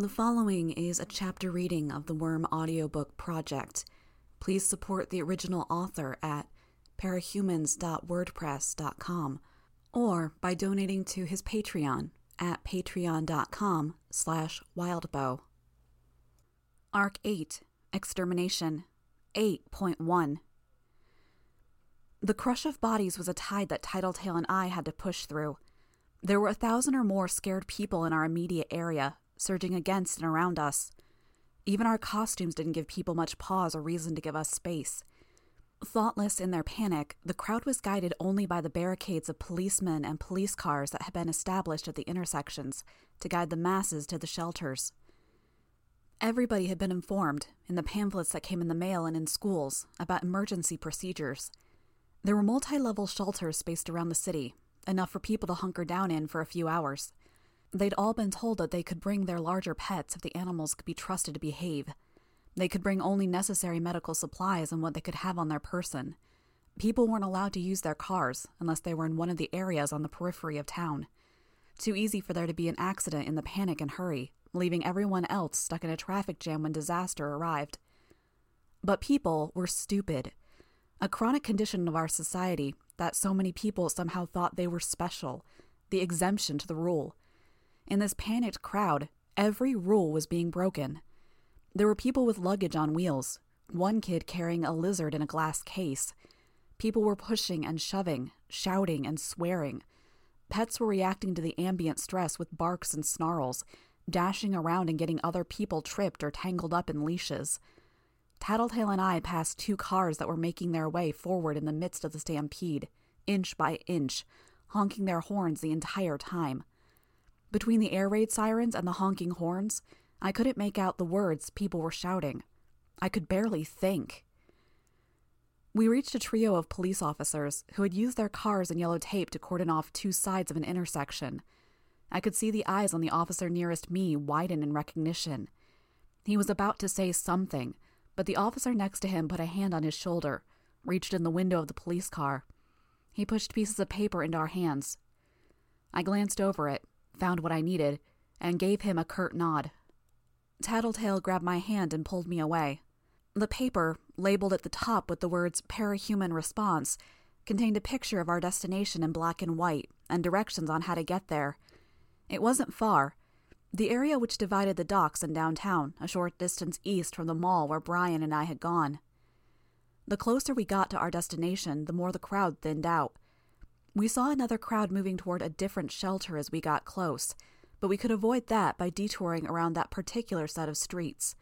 The following is a chapter reading of the Worm audiobook project. Please support the original author at parahumans.wordpress.com or by donating to his Patreon at patreon.com slash wildbow. Arc 8, Extermination, 8.1 The crush of bodies was a tide that Tattletale and I had to push through. There were a thousand or more scared people in our immediate area, surging against and around us. Even our costumes didn't give people much pause or reason to give us space. Thoughtless in their panic, the crowd was guided only by the barricades of policemen and police cars that had been established at the intersections to guide the masses to the shelters. Everybody had been informed, in the pamphlets that came in the mail and in schools, about emergency procedures. There were multi level shelters spaced around the city, enough for people to hunker down in for a few hours. They'd all been told that they could bring their larger pets if the animals could be trusted to behave. They could bring only necessary medical supplies and what they could have on their person. People weren't allowed to use their cars unless they were in one of the areas on the periphery of town. Too easy for there to be an accident in the panic and hurry, leaving everyone else stuck in a traffic jam when disaster arrived. But people were stupid. A chronic condition of our society that so many people somehow thought they were special, the exemption to the rule. In this panicked crowd, every rule was being broken. There were people with luggage on wheels, one kid carrying a lizard in a glass case. People were pushing and shoving, shouting and swearing. Pets were reacting to the ambient stress with barks and snarls, dashing around and getting other people tripped or tangled up in leashes. Tattletale and I passed two cars that were making their way forward in the midst of the stampede, inch by inch, honking their horns the entire time. Between the air raid sirens and the honking horns, I couldn't make out the words people were shouting. I could barely think. We reached a trio of police officers who had used their cars and yellow tape to cordon off two sides of an intersection. I could see the eyes on the officer nearest me widen in recognition. He was about to say something, but the officer next to him put a hand on his shoulder, reached in the window of the police car. He pushed pieces of paper into our hands. I glanced over it, found what I needed, and gave him a curt nod. Tattletale grabbed my hand and pulled me away. The paper, labeled at the top with the words Parahuman Response, contained a picture of our destination in black and white and directions on how to get there. It wasn't far. The area which divided the docks and downtown, a short distance east from the mall where Brian and I had gone. The closer we got to our destination, the more the crowd thinned out. We saw another crowd moving toward a different shelter as we got close, but we could avoid that by detouring around that particular set of streets.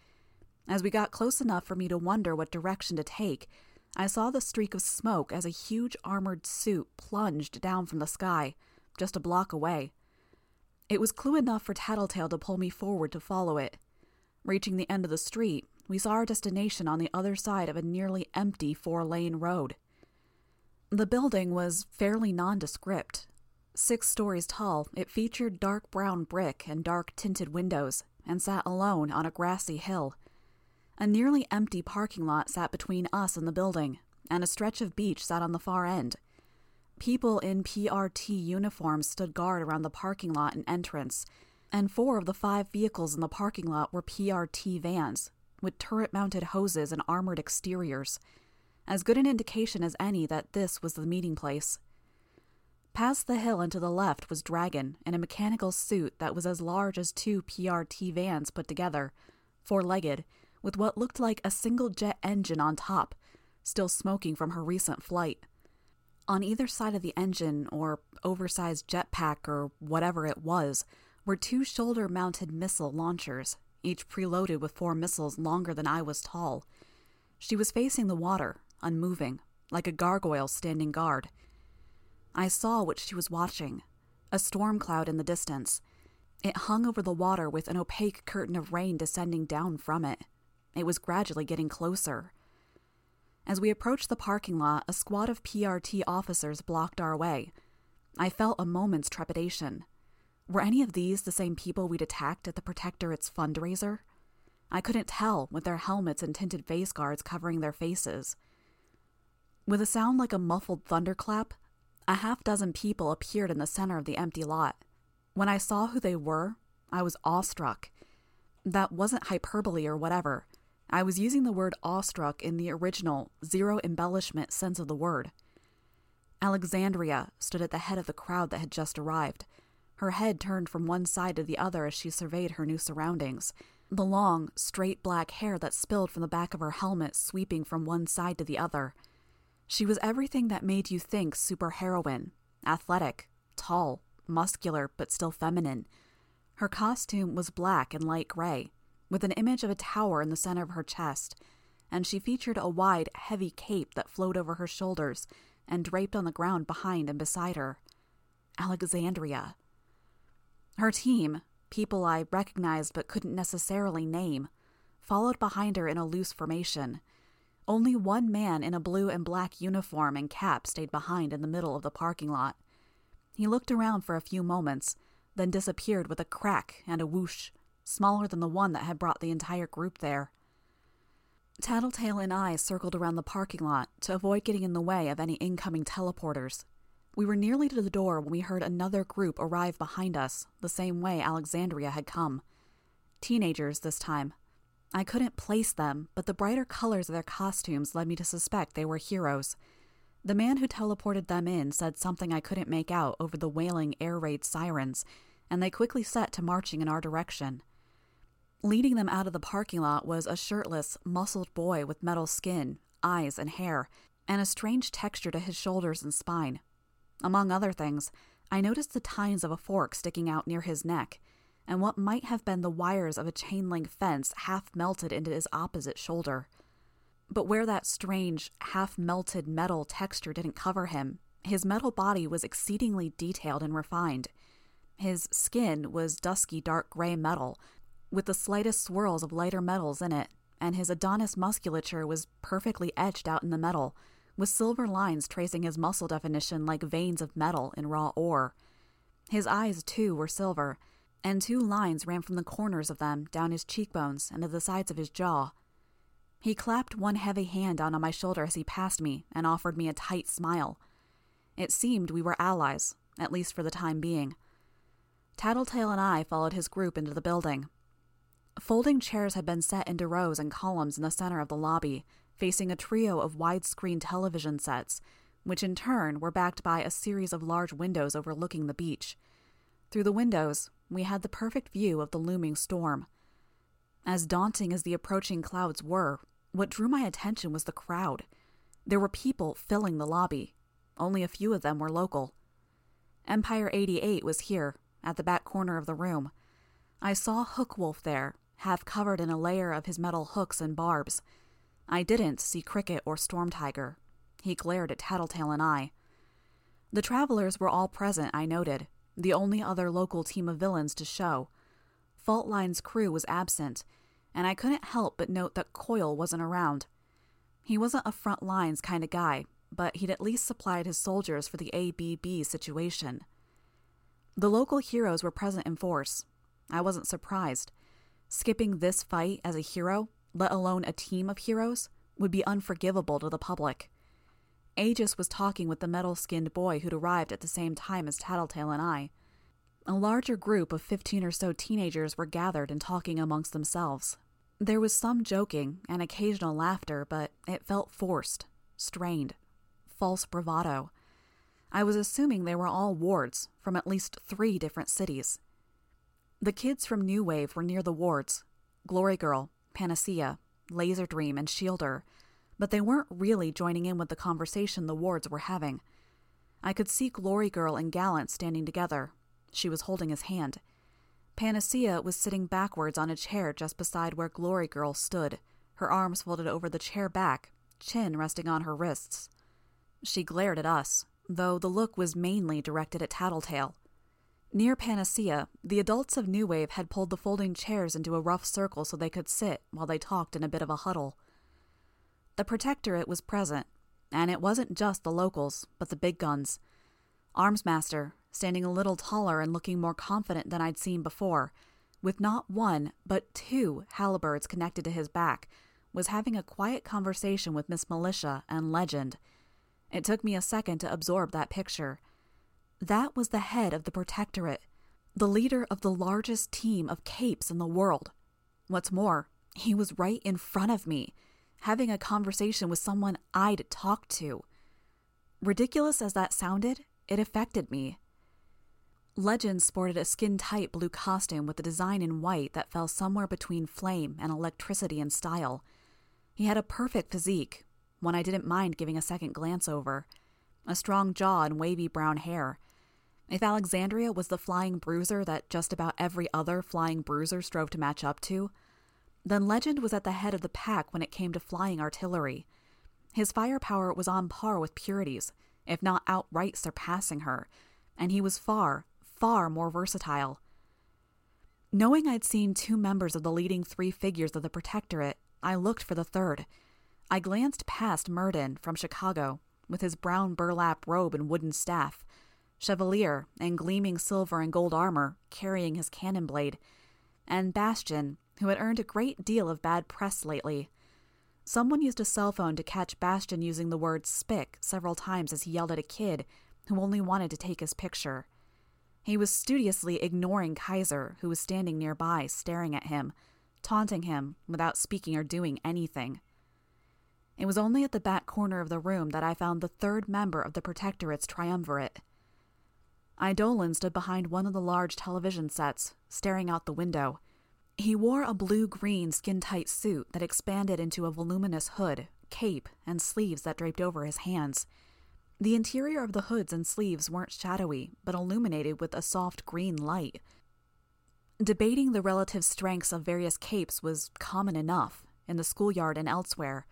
As we got close enough for me to wonder what direction to take, I saw the streak of smoke as a huge armored suit plunged down from the sky, just a block away. It was clue enough for Tattletale to pull me forward to follow it. Reaching the end of the street, we saw our destination on the other side of a nearly empty four lane road. The building was fairly nondescript. Six stories tall, it featured dark brown brick and dark tinted windows and sat alone on a grassy hill. A nearly empty parking lot sat between us and the building, and a stretch of beach sat on the far end. People in PRT uniforms stood guard around the parking lot and entrance, and four of the five vehicles in the parking lot were PRT vans, with turret mounted hoses and armored exteriors. As good an indication as any that this was the meeting place. Past the hill and to the left was Dragon in a mechanical suit that was as large as two PRT vans put together, four legged, with what looked like a single jet engine on top, still smoking from her recent flight. On either side of the engine, or oversized jetpack, or whatever it was, were two shoulder mounted missile launchers, each preloaded with four missiles longer than I was tall. She was facing the water, unmoving, like a gargoyle standing guard. I saw what she was watching a storm cloud in the distance. It hung over the water with an opaque curtain of rain descending down from it. It was gradually getting closer. As we approached the parking lot, a squad of PRT officers blocked our way. I felt a moment's trepidation. Were any of these the same people we'd attacked at the Protectorate's fundraiser? I couldn't tell with their helmets and tinted face guards covering their faces. With a sound like a muffled thunderclap, a half dozen people appeared in the center of the empty lot. When I saw who they were, I was awestruck. That wasn't hyperbole or whatever. I was using the word awestruck in the original, zero embellishment sense of the word. Alexandria stood at the head of the crowd that had just arrived. Her head turned from one side to the other as she surveyed her new surroundings, the long, straight black hair that spilled from the back of her helmet sweeping from one side to the other. She was everything that made you think superheroine athletic, tall, muscular, but still feminine. Her costume was black and light gray, with an image of a tower in the center of her chest, and she featured a wide, heavy cape that flowed over her shoulders and draped on the ground behind and beside her. Alexandria. Her team, people I recognized but couldn't necessarily name, followed behind her in a loose formation. Only one man in a blue and black uniform and cap stayed behind in the middle of the parking lot. He looked around for a few moments, then disappeared with a crack and a whoosh, smaller than the one that had brought the entire group there. Tattletale and I circled around the parking lot to avoid getting in the way of any incoming teleporters. We were nearly to the door when we heard another group arrive behind us, the same way Alexandria had come. Teenagers this time. I couldn't place them, but the brighter colors of their costumes led me to suspect they were heroes. The man who teleported them in said something I couldn't make out over the wailing air raid sirens, and they quickly set to marching in our direction. Leading them out of the parking lot was a shirtless, muscled boy with metal skin, eyes, and hair, and a strange texture to his shoulders and spine. Among other things, I noticed the tines of a fork sticking out near his neck, and what might have been the wires of a chain link fence half melted into his opposite shoulder. But where that strange, half melted metal texture didn't cover him, his metal body was exceedingly detailed and refined. His skin was dusky dark gray metal, with the slightest swirls of lighter metals in it, and his Adonis musculature was perfectly etched out in the metal with silver lines tracing his muscle definition like veins of metal in raw ore. His eyes, too, were silver, and two lines ran from the corners of them down his cheekbones and to the sides of his jaw. He clapped one heavy hand on my shoulder as he passed me and offered me a tight smile. It seemed we were allies, at least for the time being. Tattletale and I followed his group into the building. Folding chairs had been set into rows and columns in the center of the lobby, facing a trio of widescreen television sets, which in turn were backed by a series of large windows overlooking the beach. Through the windows, we had the perfect view of the looming storm. As daunting as the approaching clouds were, what drew my attention was the crowd. There were people filling the lobby. Only a few of them were local. Empire 88 was here, at the back corner of the room. I saw Hookwolf there, half covered in a layer of his metal hooks and barbs. I didn't see Cricket or Storm Tiger. He glared at Tattletale and I. The travelers were all present, I noted, the only other local team of villains to show. Faultline's crew was absent, and I couldn't help but note that Coil wasn't around. He wasn't a front lines kind of guy, but he'd at least supplied his soldiers for the ABB situation. The local heroes were present in force. I wasn't surprised. Skipping this fight as a hero let alone a team of heroes, would be unforgivable to the public. Aegis was talking with the metal skinned boy who'd arrived at the same time as Tattletale and I. A larger group of fifteen or so teenagers were gathered and talking amongst themselves. There was some joking and occasional laughter, but it felt forced, strained, false bravado. I was assuming they were all wards from at least three different cities. The kids from New Wave were near the wards Glory Girl, Panacea, Laser Dream, and Shielder, but they weren't really joining in with the conversation the wards were having. I could see Glory Girl and Gallant standing together. She was holding his hand. Panacea was sitting backwards on a chair just beside where Glory Girl stood, her arms folded over the chair back, chin resting on her wrists. She glared at us, though the look was mainly directed at Tattletale. Near Panacea, the adults of New Wave had pulled the folding chairs into a rough circle so they could sit while they talked in a bit of a huddle. The Protectorate was present, and it wasn't just the locals, but the big guns. Armsmaster, standing a little taller and looking more confident than I'd seen before, with not one, but two halberds connected to his back, was having a quiet conversation with Miss Militia and Legend. It took me a second to absorb that picture. That was the head of the Protectorate, the leader of the largest team of capes in the world. What's more, he was right in front of me, having a conversation with someone I'd talked to. Ridiculous as that sounded, it affected me. Legend sported a skin tight blue costume with a design in white that fell somewhere between flame and electricity in style. He had a perfect physique, one I didn't mind giving a second glance over a strong jaw and wavy brown hair. If Alexandria was the flying bruiser that just about every other flying bruiser strove to match up to, then Legend was at the head of the pack when it came to flying artillery. His firepower was on par with Purity's, if not outright surpassing her, and he was far, far more versatile. Knowing I'd seen two members of the leading three figures of the Protectorate, I looked for the third. I glanced past Myrddin from Chicago, with his brown burlap robe and wooden staff, Chevalier in gleaming silver and gold armor carrying his cannon blade, and Bastion who had earned a great deal of bad press lately. Someone used a cell phone to catch Bastion using the word spick several times as he yelled at a kid who only wanted to take his picture. He was studiously ignoring Kaiser, who was standing nearby, staring at him, taunting him without speaking or doing anything. It was only at the back corner of the room that I found the third member of the Protectorate's triumvirate. Eidolon stood behind one of the large television sets, staring out the window, he wore a blue green skin tight suit that expanded into a voluminous hood, cape, and sleeves that draped over his hands. The interior of the hoods and sleeves weren't shadowy, but illuminated with a soft green light. Debating the relative strengths of various capes was common enough, in the schoolyard and elsewhere.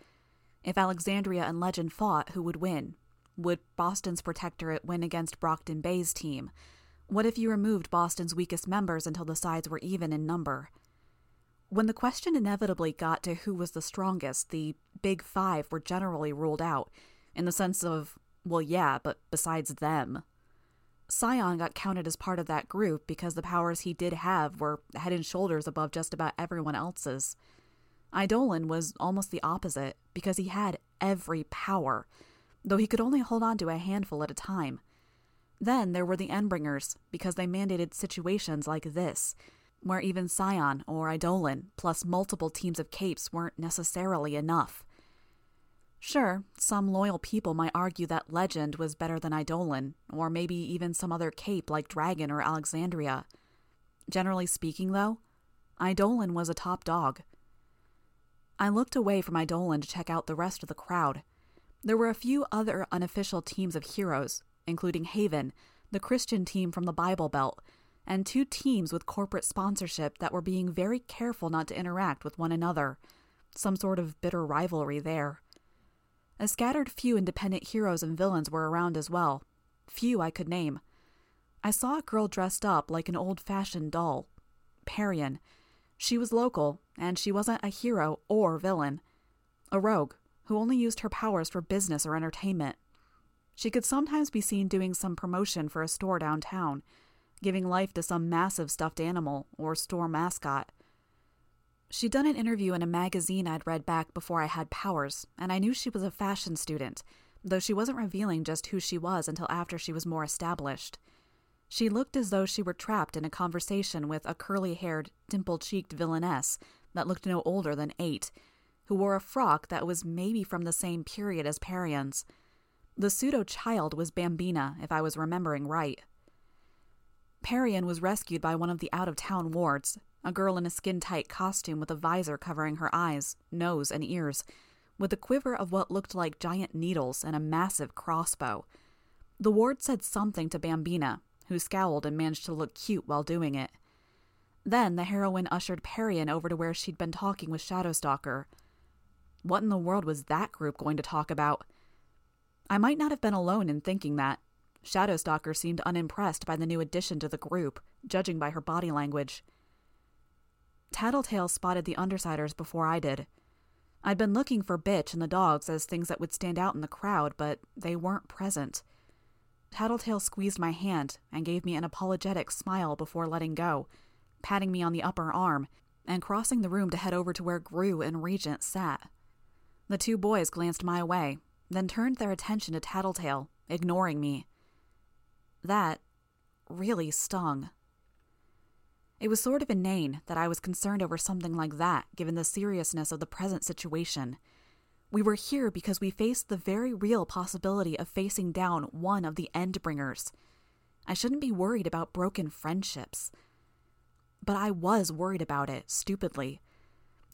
If Alexandria and Legend fought, who would win? Would Boston's protectorate win against Brockton Bay's team? What if you removed Boston's weakest members until the sides were even in number? When the question inevitably got to who was the strongest, the big five were generally ruled out, in the sense of, well, yeah, but besides them. Scion got counted as part of that group because the powers he did have were head and shoulders above just about everyone else's. Eidolon was almost the opposite because he had every power, though he could only hold on to a handful at a time. Then there were the Endbringers because they mandated situations like this where even Scion or Eidolon plus multiple teams of capes weren't necessarily enough. Sure, some loyal people might argue that Legend was better than Eidolon, or maybe even some other cape like Dragon or Alexandria. Generally speaking, though, Eidolon was a top dog. I looked away from Eidolon to check out the rest of the crowd. There were a few other unofficial teams of heroes, including Haven, the Christian team from the Bible Belt, and two teams with corporate sponsorship that were being very careful not to interact with one another. Some sort of bitter rivalry there. A scattered few independent heroes and villains were around as well. Few I could name. I saw a girl dressed up like an old fashioned doll. Parian. She was local, and she wasn't a hero or villain. A rogue, who only used her powers for business or entertainment. She could sometimes be seen doing some promotion for a store downtown giving life to some massive stuffed animal or store mascot. She'd done an interview in a magazine I'd read back before I had powers, and I knew she was a fashion student, though she wasn't revealing just who she was until after she was more established. She looked as though she were trapped in a conversation with a curly haired, dimple cheeked villainess that looked no older than eight, who wore a frock that was maybe from the same period as Parian's. The pseudo child was Bambina, if I was remembering right. Parian was rescued by one of the out of town wards, a girl in a skin tight costume with a visor covering her eyes, nose, and ears, with a quiver of what looked like giant needles and a massive crossbow. The ward said something to Bambina, who scowled and managed to look cute while doing it. Then the heroine ushered Parian over to where she'd been talking with Shadowstalker. What in the world was that group going to talk about? I might not have been alone in thinking that, Shadowstalker seemed unimpressed by the new addition to the group, judging by her body language. Tattletale spotted the Undersiders before I did. I'd been looking for Bitch and the dogs as things that would stand out in the crowd, but they weren't present. Tattletale squeezed my hand and gave me an apologetic smile before letting go, patting me on the upper arm and crossing the room to head over to where Grue and Regent sat. The two boys glanced my way, then turned their attention to Tattletale, ignoring me. That really stung. It was sort of inane that I was concerned over something like that, given the seriousness of the present situation. We were here because we faced the very real possibility of facing down one of the Endbringers. I shouldn't be worried about broken friendships. But I was worried about it, stupidly.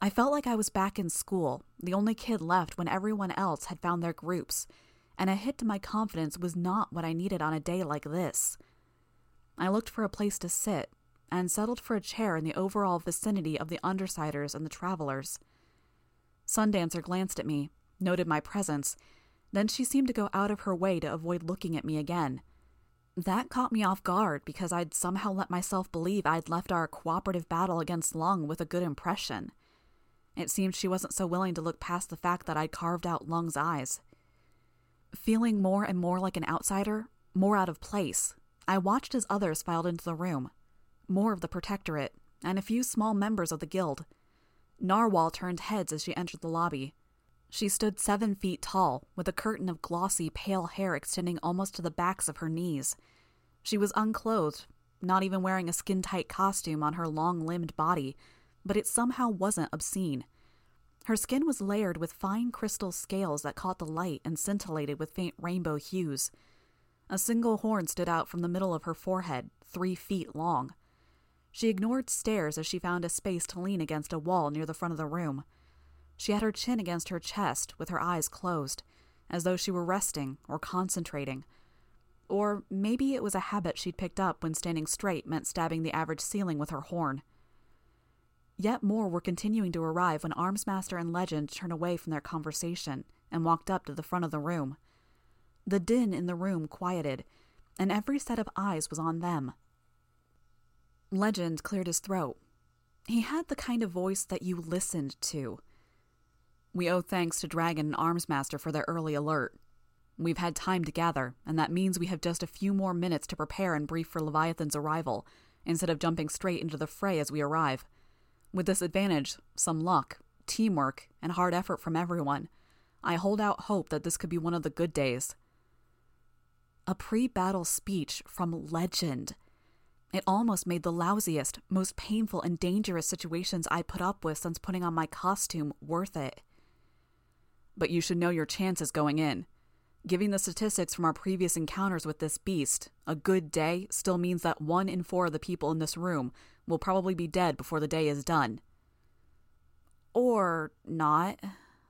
I felt like I was back in school, the only kid left when everyone else had found their groups, and a hit to my confidence was not what I needed on a day like this. I looked for a place to sit and settled for a chair in the overall vicinity of the Undersiders and the Travelers. Sundancer glanced at me, noted my presence, then she seemed to go out of her way to avoid looking at me again. That caught me off guard because I'd somehow let myself believe I'd left our cooperative battle against Lung with a good impression. It seemed she wasn't so willing to look past the fact that I'd carved out Lung's eyes. Feeling more and more like an outsider, more out of place, I watched as others filed into the room. More of the Protectorate, and a few small members of the Guild. Narwhal turned heads as she entered the lobby. She stood seven feet tall, with a curtain of glossy, pale hair extending almost to the backs of her knees. She was unclothed, not even wearing a skin tight costume on her long limbed body, but it somehow wasn't obscene. Her skin was layered with fine crystal scales that caught the light and scintillated with faint rainbow hues. A single horn stood out from the middle of her forehead, three feet long. She ignored stares as she found a space to lean against a wall near the front of the room. She had her chin against her chest, with her eyes closed, as though she were resting or concentrating. Or maybe it was a habit she'd picked up when standing straight meant stabbing the average ceiling with her horn. Yet more were continuing to arrive when Armsmaster and Legend turned away from their conversation and walked up to the front of the room. The din in the room quieted, and every set of eyes was on them. Legend cleared his throat. He had the kind of voice that you listened to. We owe thanks to Dragon and Armsmaster for their early alert. We've had time to gather, and that means we have just a few more minutes to prepare and brief for Leviathan's arrival, instead of jumping straight into the fray as we arrive. With this advantage, some luck, teamwork, and hard effort from everyone, I hold out hope that this could be one of the good days. A pre battle speech from Legend. It almost made the lousiest, most painful, and dangerous situations I put up with since putting on my costume worth it. But you should know your chances going in. Giving the statistics from our previous encounters with this beast, a good day still means that one in four of the people in this room will probably be dead before the day is done. Or not.